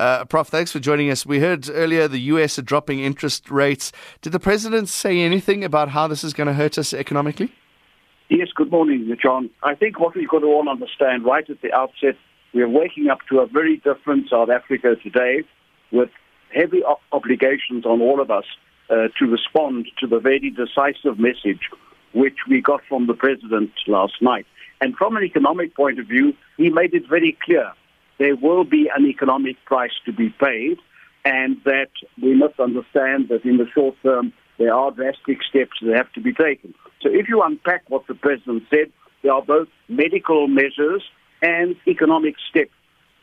Uh, Prof, thanks for joining us. We heard earlier the US are dropping interest rates. Did the president say anything about how this is going to hurt us economically? Yes, good morning, John. I think what we've got to all understand right at the outset, we are waking up to a very different South Africa today with heavy obligations on all of us uh, to respond to the very decisive message which we got from the president last night. And from an economic point of view, he made it very clear there will be an economic price to be paid, and that we must understand that in the short term there are drastic steps that have to be taken. So if you unpack what the president said, there are both medical measures and economic steps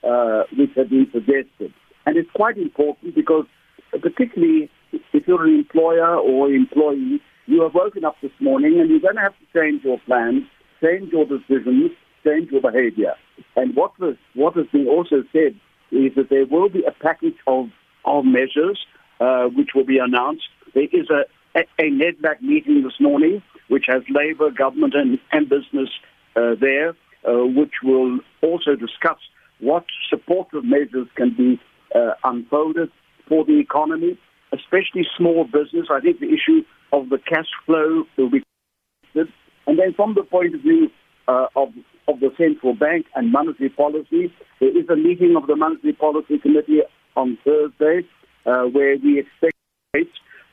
uh, which have been suggested. And it's quite important because, particularly if you're an employer or employee, you have woken up this morning and you're going to have to change your plans, change your decisions, change your behavior. And what, was, what has been also said is that there will be a package of, of measures uh, which will be announced. There is a, a, a NEDLAC meeting this morning which has Labour, government, and, and business uh, there, uh, which will also discuss what supportive measures can be uh, unfolded for the economy, especially small business. I think the issue of the cash flow will be and then from the point of view uh, of, of the central bank and monetary policy, there is a meeting of the monetary policy committee on Thursday uh, where we expect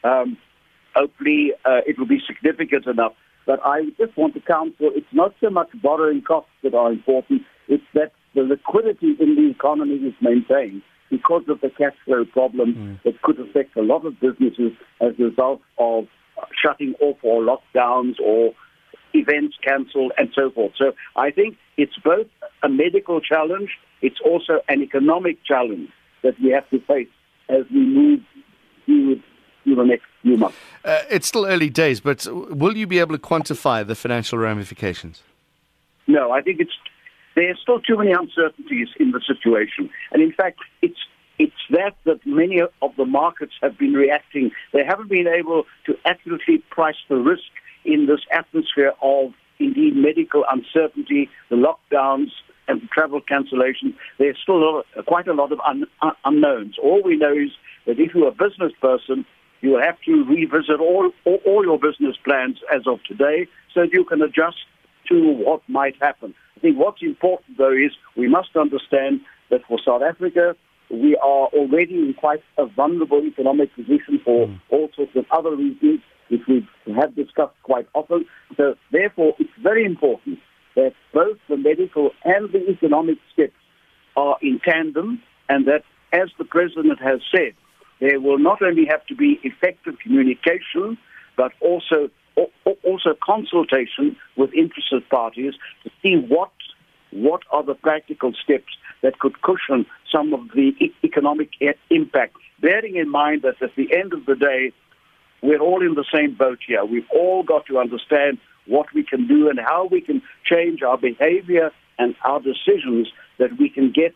um, hopefully uh, it will be significant enough. But I just want to counsel it's not so much borrowing costs that are important, it's that the liquidity in the economy is maintained because of the cash flow problem mm. that could affect a lot of businesses as a result of shutting off or lockdowns or events cancelled and so forth. So I think it's both a medical challenge, it's also an economic challenge that we have to face as we move through, through the next few months. Uh, it's still early days, but will you be able to quantify the financial ramifications? No, I think it's there are still too many uncertainties in the situation, and in fact, it's it's that that many of the markets have been reacting. They haven't been able to accurately price the risk in this atmosphere of indeed medical uncertainty, the lockdowns and the travel cancellations. There's still a lot, quite a lot of un, un, unknowns. All we know is that if you're a business person, you will have to revisit all, all, all your business plans as of today so that you can adjust to what might happen. I think what's important, though, is we must understand that for South Africa, we are already in quite a vulnerable economic position for mm. all sorts of other reasons, which we have discussed quite often. So, therefore, it's very important that both the medical and the economic steps are in tandem, and that, as the President has said, there will not only have to be effective communication, but also also consultation with interested parties to see what what are the practical steps that could cushion some of the economic impact, bearing in mind that at the end of the day, we're all in the same boat here. We've all got to understand what we can do and how we can change our behavior and our decisions that we can get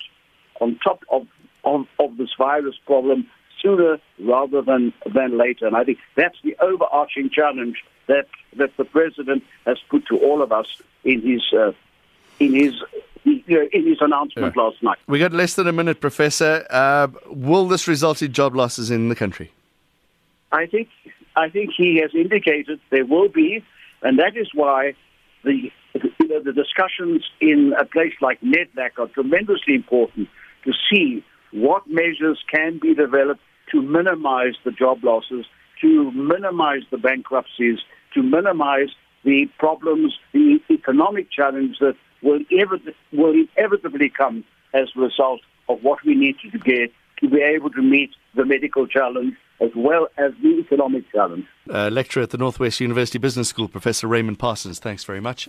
on top of, of, of this virus problem sooner rather than, than later. And I think that's the overarching challenge that, that the president has put to all of us in his, uh, in his in his announcement yeah. last night. We got less than a minute, Professor. Uh, will this result in job losses in the country? I think I think he has indicated there will be, and that is why the you know, the discussions in a place like NEDLAC are tremendously important to see what measures can be developed to minimize the job losses, to minimize the bankruptcies, to minimize the problems, the economic challenge that will, will inevitably come as a result of what we need to get to be able to meet the medical challenge as well as the economic challenge. Uh, lecturer at the Northwest University Business School, Professor Raymond Parsons, thanks very much.